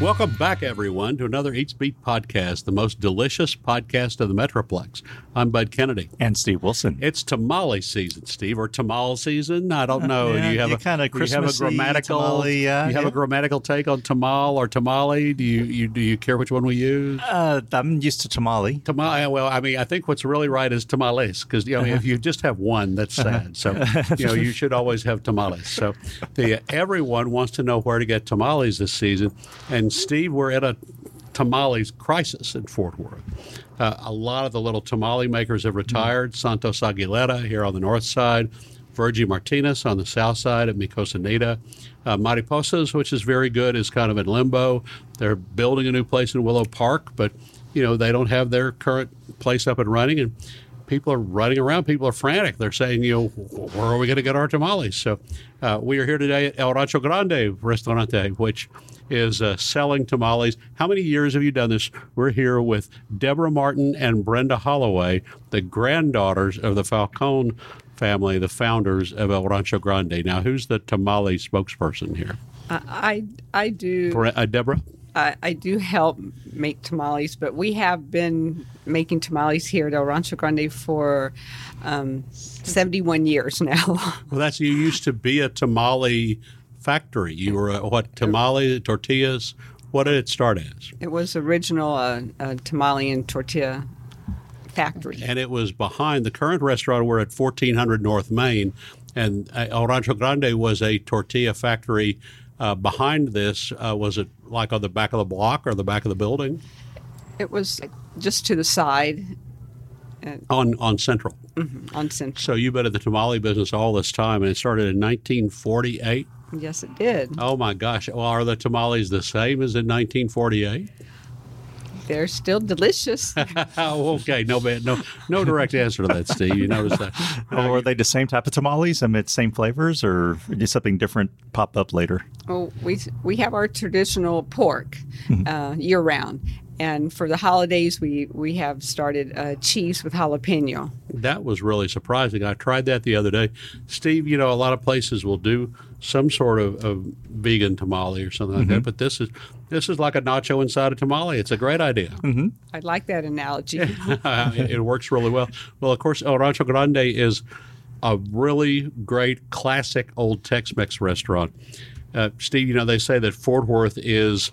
Welcome back, everyone, to another Eats Beat podcast, the most delicious podcast of the Metroplex. I'm Bud Kennedy. And Steve Wilson. It's tamale season, Steve, or tamal season. I don't know. yeah, do you have a you have a grammatical? tamale, yeah, you have a grammatical take on tamal or tamale? Do you, you do you care which one we use? Uh, I'm used to tamale. Tamale. Well, I mean, I think what's really right is tamales because you know if you just have one, that's sad. So you know you should always have tamales. So the everyone wants to know where to get tamales this season, and Steve, we're at a tamales crisis in Fort Worth. Uh, a lot of the little tamale makers have retired. Santos Aguilera here on the north side, Virgie Martinez on the south side at Micosanita. Uh, Mariposas, which is very good, is kind of in limbo. They're building a new place in Willow Park, but you know they don't have their current place up and running, and people are running around. People are frantic. They're saying, you know, where are we going to get our tamales? So uh, we are here today at El Rancho Grande Restaurante, which is uh, selling tamales. How many years have you done this? We're here with Deborah Martin and Brenda Holloway, the granddaughters of the Falcone family, the founders of El Rancho Grande. Now, who's the tamale spokesperson here? I I do Bre- Uh, Deborah? I, I do help make tamales, but we have been making tamales here at El Rancho Grande for um, 71 years now. Well, that's you used to be a tamale factory. You were a, what tamale tortillas. What did it start as? it was original uh, uh, tamale and tortilla factory. And it was behind the current restaurant. We're at 1400 North Main, and uh, El Rancho Grande was a tortilla factory. Uh, behind this, uh, was it like on the back of the block or the back of the building? It was just to the side Uh, on on Central. Mm-hmm, on Central. So you've been in the tamale business all this time, and it started in 1948. Yes, it did. Oh my gosh! Well, are the tamales the same as in 1948? They're still delicious. Oh, okay. No, bad, no, no direct answer to that, Steve. You notice that? Or are they the same type of tamales? I mean, same flavors, or did something different pop up later? Well, we we have our traditional pork mm-hmm. uh, year round, and for the holidays, we we have started uh, cheese with jalapeno. That was really surprising. I tried that the other day. Steve, you know, a lot of places will do some sort of, of vegan tamale or something like that, but this is this is like a nacho inside a tamale. It's a great idea. I like that analogy. it, it works really well. Well, of course, El Rancho Grande is a really great classic old Tex-Mex restaurant. Uh, Steve, you know they say that Fort Worth is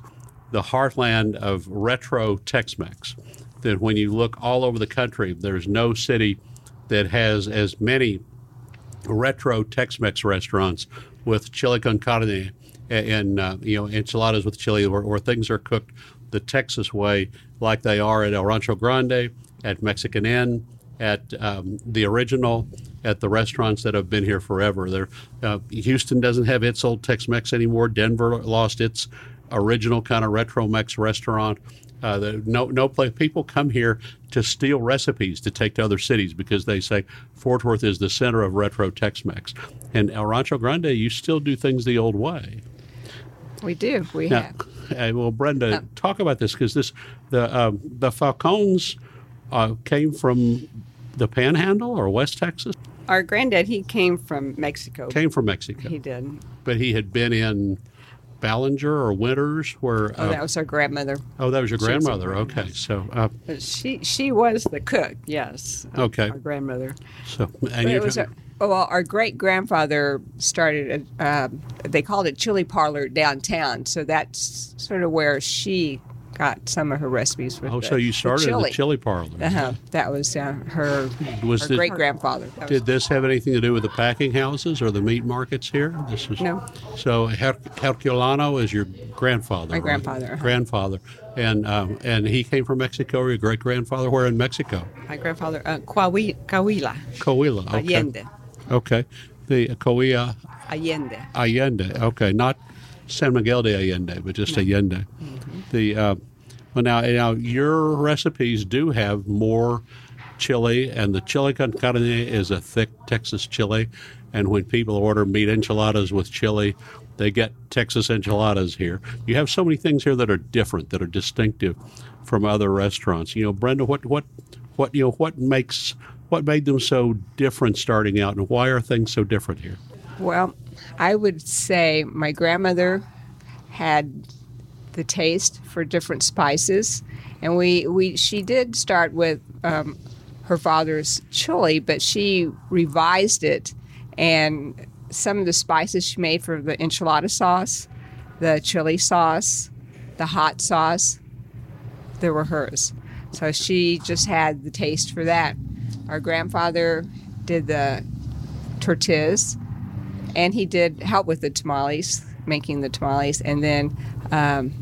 the heartland of retro Tex-Mex. That when you look all over the country, there's no city that has as many retro Tex-Mex restaurants with chili con carne and uh, you know enchiladas with chili, where, where things are cooked the Texas way, like they are at El Rancho Grande, at Mexican Inn, at um, the original, at the restaurants that have been here forever. There, uh, Houston doesn't have its old Tex-Mex anymore. Denver lost its original kind of retro Mex restaurant. Uh, the, no, no place. People come here to steal recipes to take to other cities because they say Fort Worth is the center of retro Tex-Mex, and El Rancho Grande, you still do things the old way. we do. We Now, have. uh, well, Brenda, talk about this because this the um, the Falcones uh, came from the Panhandle or West Texas. Our granddad, he came from Mexico. Came from Mexico, He did. but he had been in Ballinger or Winters, where Oh, uh, that was our grandmother. oh, that was your She was grandmother. Okay, so uh, she she was the cook. Yes. uh, Okay. Our grandmother. so and you it was a, well, our great grandfather started. A, uh, they called it Chili Parlor downtown. So that's sort of where she got some of her recipes. With oh, the, so you started in chili. the chili parlor. Uh-huh. That was uh, her, Was her great grandfather. Did this have anything to do with the packing houses or the meat markets here? This was No. So Her- Herculano is your grandfather. My right? grandfather, uh-huh. Grandfather, and um, and he came from Mexico. Or your great grandfather? Where in Mexico? My grandfather, uh, Coahuila, Coahuila. Okay. Allende, Okay. The Coahuila Allende. Allende. Okay, not San Miguel de Allende, but just Allende. Mm-hmm. The uh, well now now your recipes do have more chili, and the chili con carne is a thick Texas chili, and when people order meat enchiladas with chili. They get Texas enchiladas here. You have so many things here that are different, that are distinctive from other restaurants. You know, Brenda, what what what you know what makes what made them so different starting out, and why are things so different here? Well, I would say my grandmother had the taste for different spices, and we we she did start with um, her father's chili, but she revised it, and some of the spices she made for the enchilada sauce, the chili sauce, the hot sauce, they were hers. So she just had the taste for that. Our grandfather did the tortillas, and he did help with the tamales, making the tamales, and then um,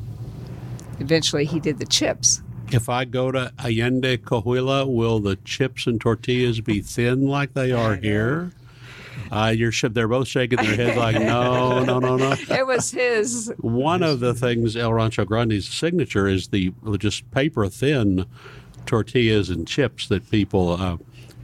eventually he did the chips. If I go to Allende Coahuila, will the chips and tortillas be thin like they are here? Uh, you're they're both shaking their heads like no, no, no, no. It was his. One of the things El Rancho Grande's signature is the just paper thin tortillas and chips that people, uh,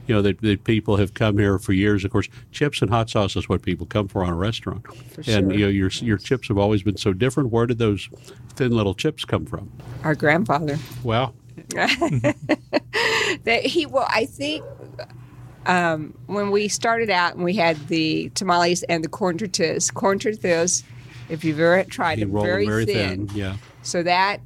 you know, that, that people have come here for years. Of course, chips and hot sauce is what people come for on a restaurant. For and sure. you know, your your chips have always been so different. Where did those thin little chips come from? Our grandfather. Well, That he well, I think um, when we started out and we had the tamales and the corn tortillas, corn tortillas, if you've ever tried he them, very, them very thin. thin. Yeah. So that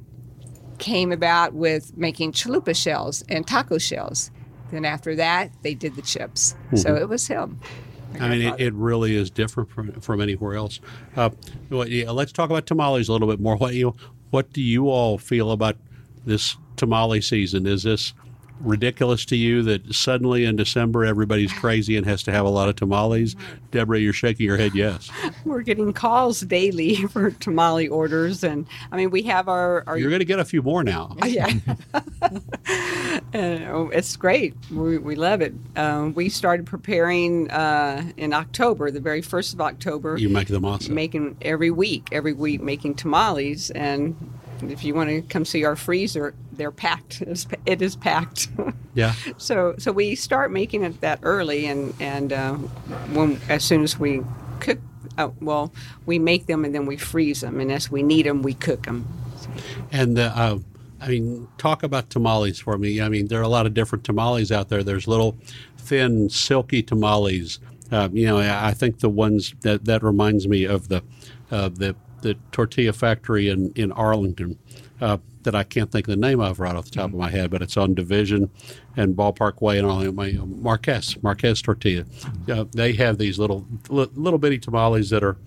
came about with making chalupa shells and taco shells. Then after that, they did the chips. So Mm-hmm. it was him. I mean, it, it really is different from, from anywhere else. Uh, well, yeah, let's talk about tamales a little bit more. What you what do you all feel about this tamale season? Is this ridiculous to you that suddenly in December everybody's crazy and has to have a lot of tamales? Deborah, you're shaking your head yes. We're getting calls daily for tamale orders, and I mean, we have our, our You're going to get a few more now. yeah. and, oh, it's great. We, we love it. Um, we started preparing uh, in October, the very first of October, You make them awesome. making every week, every week making tamales. And if you want to come see our freezer, they're packed. It's, packed. Yeah. so so we start making it that early, and and uh, when as soon as we cook, uh, well, we make them and then we freeze them, and as we need them, we cook them. And uh, uh, I mean, talk about tamales for me. I mean, there are a lot of different tamales out there. There's little, thin, silky tamales. Um, you know, I I think the ones that that reminds me of the uh, the the tortilla factory in in Arlington. Uh, that I can't think of the name of right off the top of my head, but it's on Division and Ballpark Way and all that. My Marquez Marquez Tortilla. Uh, they have these little li- little bitty tamales that are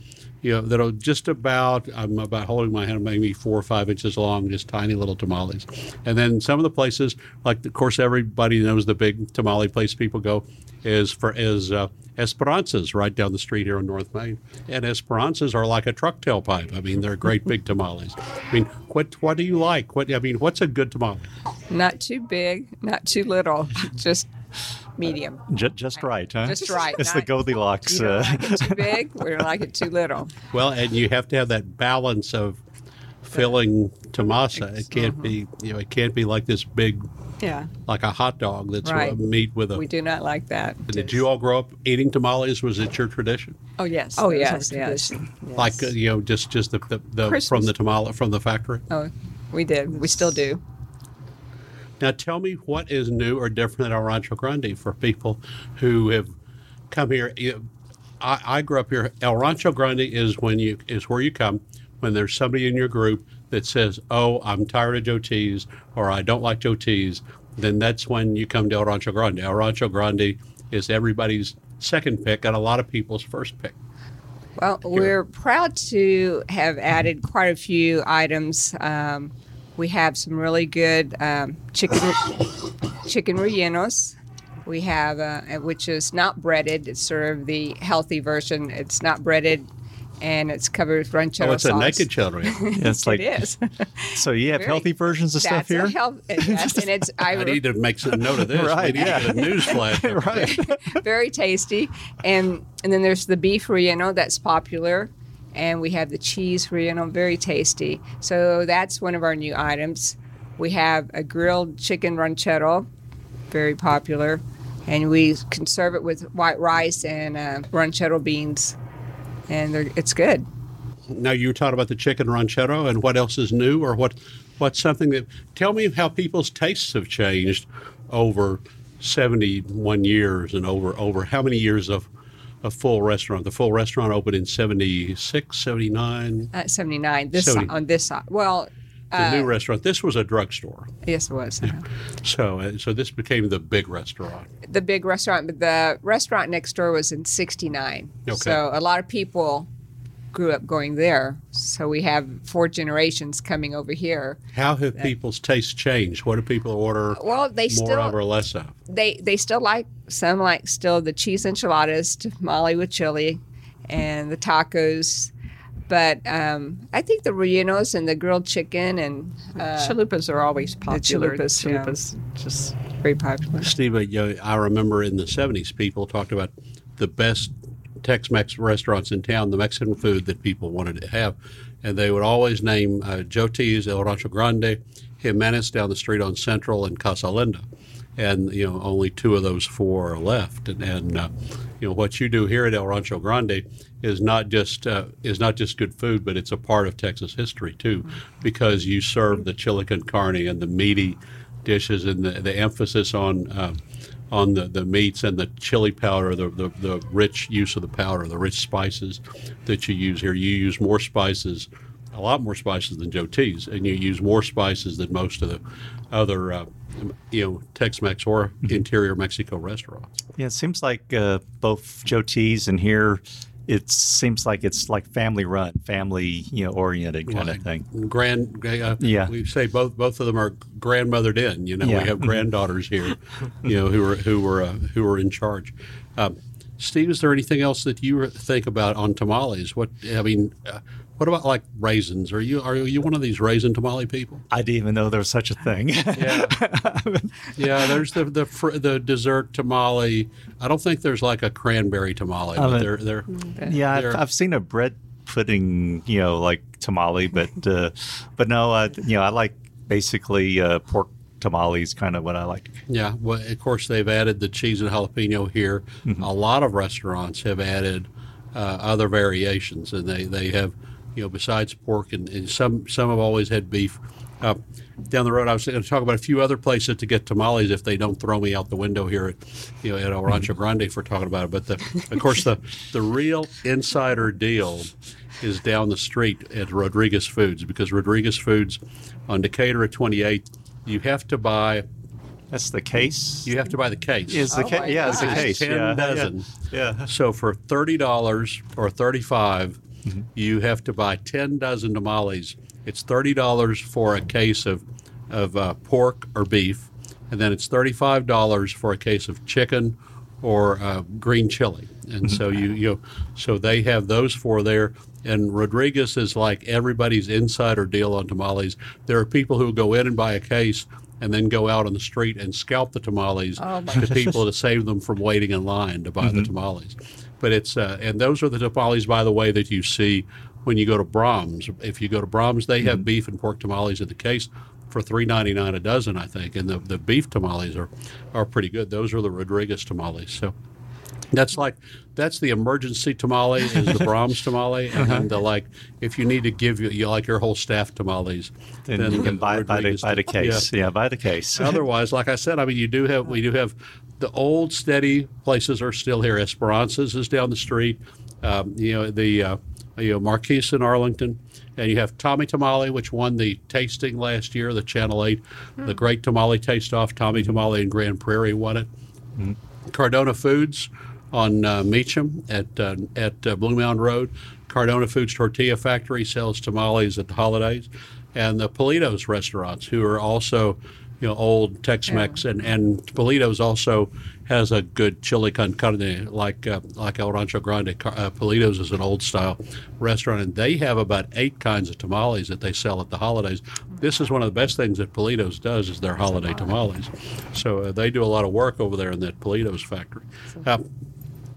you know, that are just about, I'm about holding my hand, maybe four or five inches long, just tiny little tamales. And then some of the places, like, of course, everybody knows the big tamale place people go is for is uh, Esperanzas right down the street here in North Main. And Esperanzas are like a truck tailpipe. I mean, they're great big tamales. I mean, what what do you like? What I mean, what's a good tamale? Not too big, not too little, just medium. Just, just right, huh? Just right, It's the Goldilocks. You don't Uh, like it too big, we don't like it too little. Well, and you have to have that balance of filling tamasa. It can't be, you know, it can't be like this big, Yeah. like a hot dog that's Right. meat with a. We do not like that. Did you all grow up eating tamales? Was it your tradition? Oh yes. Oh, that was our yes, yes. Yes. Like uh, you know, just just the, the, the from the tamale from the factory. Oh, we did. We still do. Now, tell me what is new or different at El Rancho Grande for people who have come here. I, I grew up here. El Rancho Grande is when you is where you come when there's somebody in your group that says, "Oh, I'm tired of Joe T's" or "I don't like Joe T's." Then that's when you come to El Rancho Grande. El Rancho Grande is everybody's second pick and a lot of people's first pick. Well, we're proud to have added quite a few items. Um, we have some really good um, chicken chicken rellenos. We have, uh, which is not breaded. It's sort of the healthy version. It's not breaded, and it's covered with ranchero Oh, it's a sauce. naked children. it's like, it is. so you have Very- healthy versions of stuff here? health, yes, and it's I, I need to make some note of this. Right, we yeah. to get a news flash. right. very tasty. And and then there's the beef relleno that's popular, and we have the cheese relleno, very tasty. So that's one of our new items. We have a grilled chicken ranchero, very popular, and we can serve it with white rice and uh, ranchero beans, and it's good. Now you talked about the chicken ranchero and what else is new or what what's something that tell me how people's tastes have changed over 71 years and over over how many years of a full restaurant. The full restaurant opened in 76, 79. At 79, this 70. on this side. Well, The uh, new restaurant. This was a drugstore. yes, it was. So, uh, so this became the big restaurant. the big restaurant, but the restaurant next door was in 69. Okay. So a lot of people grew up going there. So we have four generations coming over here. How have people's tastes changed? What do people order Well, they more still of or less of? they they still like some like still the cheese enchiladas, tamale with chili, and the tacos. But um, I think the rellenos and the grilled chicken and uh, chalupas are always popular. The chalupas, yeah. chalupas just very popular. Steve, uh, you know, I remember in the 70s, people talked about the best Tex Mex restaurants in town, the Mexican food that people wanted to have. And they would always name uh, Joe T's, El Rancho Grande, Jimenez down the street on Central, and Casa Linda. And, you know, only two of those four are left. And, and uh, you know, what you do here at El Rancho Grande is not just uh, is not just good food, but it's a part of Texas history too, because you serve the chili con carne and the meaty dishes and the, the emphasis on uh, on the, the meats and the chili powder, the, the, the rich use of the powder, the rich spices that you use here. You use more spices, a lot more spices than Joe T's, and you use more spices than most of the other, uh, you know, Tex-Mex or interior Mexico restaurants. Yeah, it seems like uh, both Joe T's and here, it seems like it's like family run, family you know oriented kind of thing. Grand, uh, Yeah. We say both both of them are grandmothered in. You know, Yeah. we have granddaughters here, you know, who are who were uh, who are in charge. Um, Steve, is there anything else that you think about on tamales? What I mean, uh, what about like raisins? Are you are you one of these raisin tamale people? I didn't even know there was such a thing. Yeah, yeah. There's the the fr- the dessert tamale. I don't think there's like a cranberry tamale, but but- they're they're yeah, I've, They're- I've seen a bread pudding, you know, like tamale, but uh, but no, uh, you know, I like basically uh, pork tamales, kind of what I like. Yeah, well, of course they've added the cheese and jalapeno here. A lot of restaurants have added uh, other variations, and they, they have, you know, besides pork, and, and some some have always had beef. Uh, down the road, I was going to talk about a few other places to get tamales if they don't throw me out the window here, at, you know, at El Rancho Grande for talking about it. But the, of course, the the real insider deal is down the street at Rodriguez Foods because Rodriguez Foods on Decatur at 28th, you have to buy That's the case. you have to buy the case. Is the Oh ca- yeah, it's the case. Ten yeah, dozen. Yeah. yeah. So for thirty dollars or thirty you have to buy ten dozen tamales. It's thirty dollars for a case of of uh, pork or beef, and then it's thirty five dollars for a case of chicken or uh, green chili. And so you you so they have those four there. And Rodriguez is like everybody's insider deal on tamales. There are people who go in and buy a case and then go out on the street and scalp the tamales Oh, to people to save them from waiting in line to buy the tamales. But it's uh, and those are the tamales, by the way, that you see when you go to Braum's. If you go to Braum's, they have beef and pork tamales in the case for three ninety nine a dozen, I think. And the, the beef tamales are are pretty good. Those are the Rodriguez tamales. So. That's like that's the emergency tamale is the Braum's tamale, and then the like. If you need to give you, you like your whole staff tamales, Then, you can buy, buy, the, buy the case. Yeah, buy the case. Otherwise, like I said, I mean, you do have we do have the old steady places are still here. Esperanza's is down the street. Um, you know the uh, you know Marquise in Arlington, and you have Tommy Tamale, which won the tasting last year, the Channel Eight, the Great Tamale Taste Off. Tommy Tamale in Grand Prairie won it. Cardona Foods on uh, Meacham at uh, at uh, Blue Mound Road. Cardona Foods Tortilla Factory sells tamales at the holidays, and the Pulido's restaurants, who are also you know old Tex-Mex, and and Pulido's also has a good chili con carne like uh, like El Rancho Grande. Uh, Pulido's is an old style restaurant, and they have about eight kinds of tamales that they sell at the holidays. This is one of the best things that Pulido's does is their holiday tamales. So uh, they do a lot of work over there in that Pulido's factory.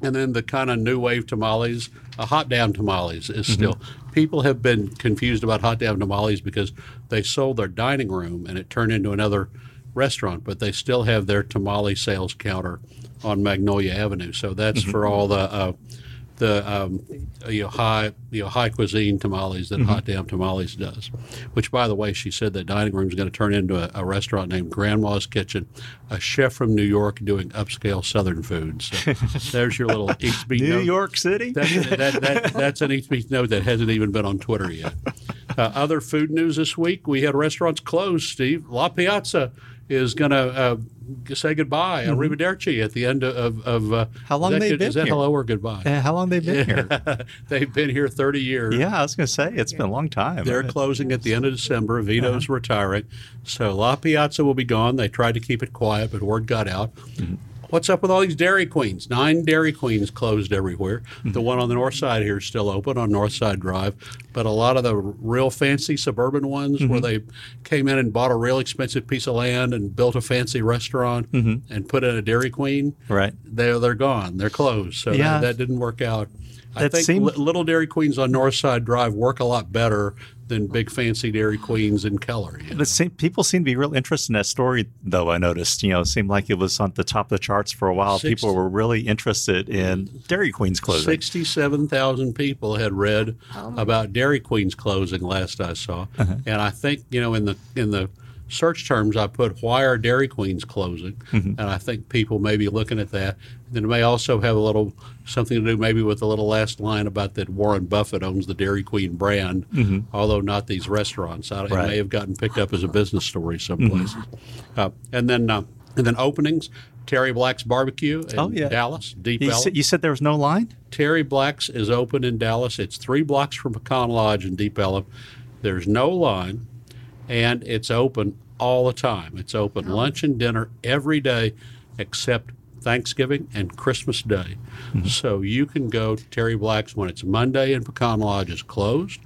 And then the kind of new wave tamales, uh, Hot Damn Tamales is still. People have been confused about Hot Damn Tamales because they sold their dining room and it turned into another restaurant, but they still have their tamale sales counter on Magnolia Avenue. So that's for all the uh, the um, you know high you know high cuisine tamales that Hot Damn Tamales does. Which, by the way, she said that dining room is going to turn into a, a restaurant named Grandma's Kitchen. A chef from New York doing upscale Southern food. So there's your little beat New note. York City. That's, that, that, that's an beat note that hasn't even been on Twitter yet. Uh, other food news this week: we had restaurants closed. Steve La Piazza is going to uh, say goodbye, mm arrivederci, at the end of. of uh, Mm-hmm. How long they good- been Is that here? hello or goodbye? Uh, how long they been here? They've been here 30 years. Yeah, I was going to say it's been a long time. They're closing at the end of December. Vito's Uh-huh. retiring. So La Piazza will be gone. They tried to keep it quiet, but word got out. Mm-hmm. What's up with all these Dairy Queens? Nine Dairy Queens closed everywhere. Mm-hmm. The one on the north side here is still open on North Side Drive, but a lot of the real fancy suburban ones where Mm-hmm. they came in and bought a real expensive piece of land and built a fancy restaurant and put in a Dairy Queen, Mm-hmm. Right. they're they're gone. They're closed. So Yeah. that, that didn't work out. I That think seemed- little Dairy Queens on North Side Drive work a lot better than big fancy Dairy Queens in Keller. you know. But seem, people seem to be real interested in that story, though. I noticed, you know, it seemed like it was on the top of the charts for a while. Six- people were really interested in Dairy Queen's closing. Sixty-seven thousand people had read about Dairy Queen's closing last I saw, Uh-huh. and I think you know in the in the search terms I put why are Dairy Queens closing, Mm-hmm. and I think people may be looking at that. Then it may also have a little something to do maybe with the little last line about that Warren Buffett owns the Dairy Queen brand, although not these restaurants. I, It Mm-hmm. Right. Mm-hmm. may have gotten picked up as a business story some places, uh, and then uh, and then openings. Terry Black's Barbecue in Oh, yeah. Dallas, Deep You Ellum. said, you said there was no line? Terry Black's is open in Dallas. It's three blocks from Pecan Lodge in Deep Ellum. There's no line, and it's open all the time. It's open oh. lunch and dinner every day except Thanksgiving and Christmas Day. Mm-hmm. So you can go to Terry Black's when it's Monday and Pecan Lodge is closed.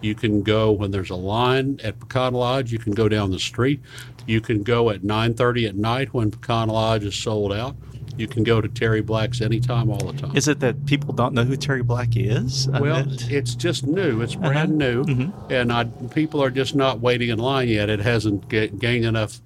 You can go when there's a line at Pecan Lodge. You can go down the street. You can go at 9:30 at night when Pecan Lodge is sold out. You can go to Terry Black's anytime, all the time. Is it that people don't know who Terry Black is? I Well, it's just new. It's uh-huh. brand new, mm-hmm. and I, people are just not waiting in line yet. It hasn't ga- gained enough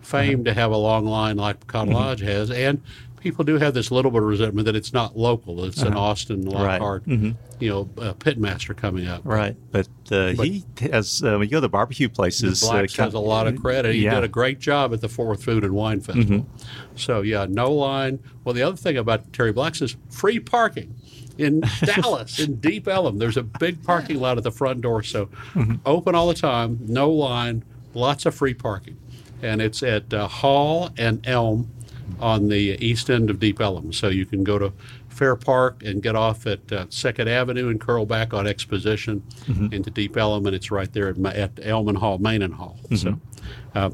fame uh-huh. to have a long line like Pecan mm-hmm. Lodge has, and people do have this little bit of resentment that it's not local. It's an Austin Right. Lockhart, you know, uh, pitmaster coming up. right. But, uh, he has, uh, when you go to the barbecue places, Blacks uh, has a lot of credit. He yeah. did a great job at the Fort Worth Food and Wine Festival. So yeah, no line. Well, the other thing about Terry Black's is free parking in Dallas, in Deep Ellum. There's a big parking lot at the front door, so open all the time, no line, lots of free parking, and it's at uh, Hall and Elm on the east end of Deep Ellum. So you can go to Fair Park and get off at uh, Second Avenue and curl back on Exposition into Deep Ellum, and it's right there at, at Elm and Hall, Main and Hall. So. Uh,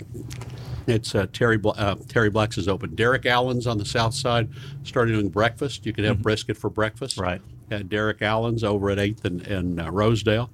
it's uh, Terry Bla- uh, Terry Black's is open. Derek Allen's on the south side started doing breakfast. You can have brisket for breakfast. Right. At Derek Allen's over at Eighth and, and uh, Rosedale.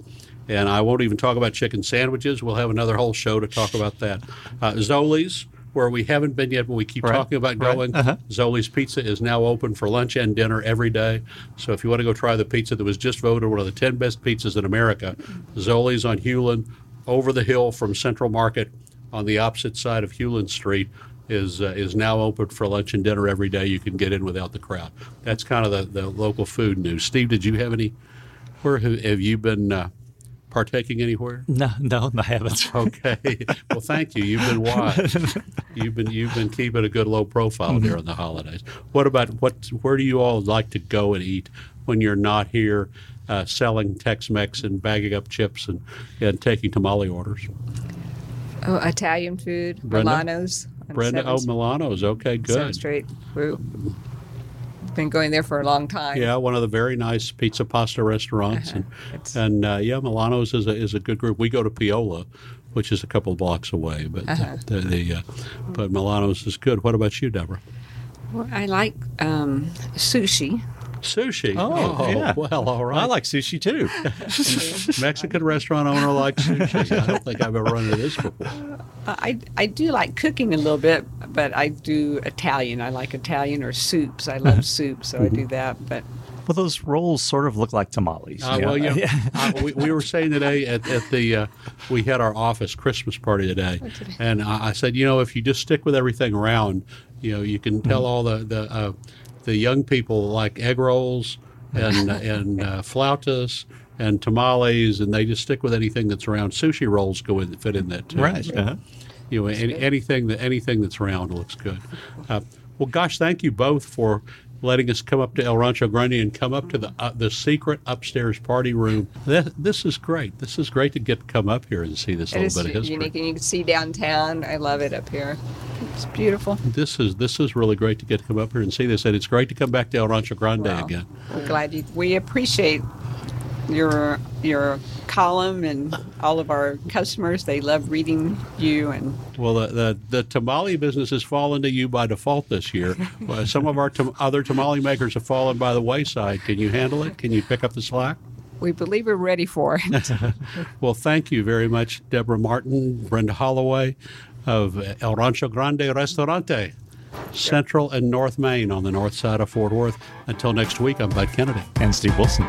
And I won't even talk about chicken sandwiches. We'll have another whole show to talk about that. Uh, Zoli's, where we haven't been yet, but we keep Right. talking about Right. going. Uh-huh. Zoli's Pizza is now open for lunch and dinner every day. So if you want to go try the pizza that was just voted one of the 10 best pizzas in America, Zoli's on Hulen, over the hill from Central Market on the opposite side of Hulen Street. Is, uh, is now open for lunch and dinner every day. You can get in without the crowd. That's kind of the, the local food news. Steve, did you have any? Where have have you been uh, partaking anywhere? No, no, I haven't. Okay. Well, thank you. You've been wise. You've been you've been keeping a good low profile during the holidays. What about what? Where do you all like to go and eat when you're not here uh, selling Tex-Mex and bagging up chips and, and taking tamale orders? Oh, Italian food, Brenda? Milano's. Brenda, oh, Milano's. Okay, Seventh good. Street. We've been going there for a long time. Yeah, one of the very nice pizza pasta restaurants, and and uh, yeah, Milano's is a is a good group. We go to Piola, which is a couple of blocks away, but Uh-huh. the, the uh, but Milano's is good. What about you, Deborah? Well, I like um, sushi. Sushi. Oh, yeah. well, all right. I like sushi too. Mexican restaurant owner likes sushi. I don't think I've ever run into this before. I, I do like cooking a little bit, but I do Italian. I like Italian or soups. I love soup, so I do that. But well, those rolls sort of look like tamales. Uh, well, yeah, uh, we, we were saying today at, at the uh, we had our office Christmas party today, and I, I said, you know, if you just stick with everything around, you know, you can tell all the the uh, the young people like egg rolls and and uh, flautas and tamales, and they just stick with anything that's around. Sushi rolls go in fit in that too. Right. So, Uh-huh. You know, any, anything that anything that's round looks good. Uh, well, gosh, thank you both for letting us come up to El Rancho Grande and come up to the uh, the secret upstairs party room. This, this is great. This is great to get to come up here and see this It little bit of history. unique, and you can see downtown. I love it up here. It's beautiful. This is this is really great to get to come up here and see this, and it's great to come back to El Rancho Grande Well, again. We're glad you. We appreciate your your column and all of our customers. They love reading you and Well, the, the the tamale business has fallen to you by default this year. Some of our tam- other tamale makers have fallen by the wayside. Can you handle it? Can you pick up the slack? We believe we're ready for it. Well, thank you very much, Deborah Martin, Brenda Holloway of El Rancho Grande Restaurante, Central and North Main on the north side of Fort Worth. Until next week, I'm Bud Kennedy. And Steve Wilson.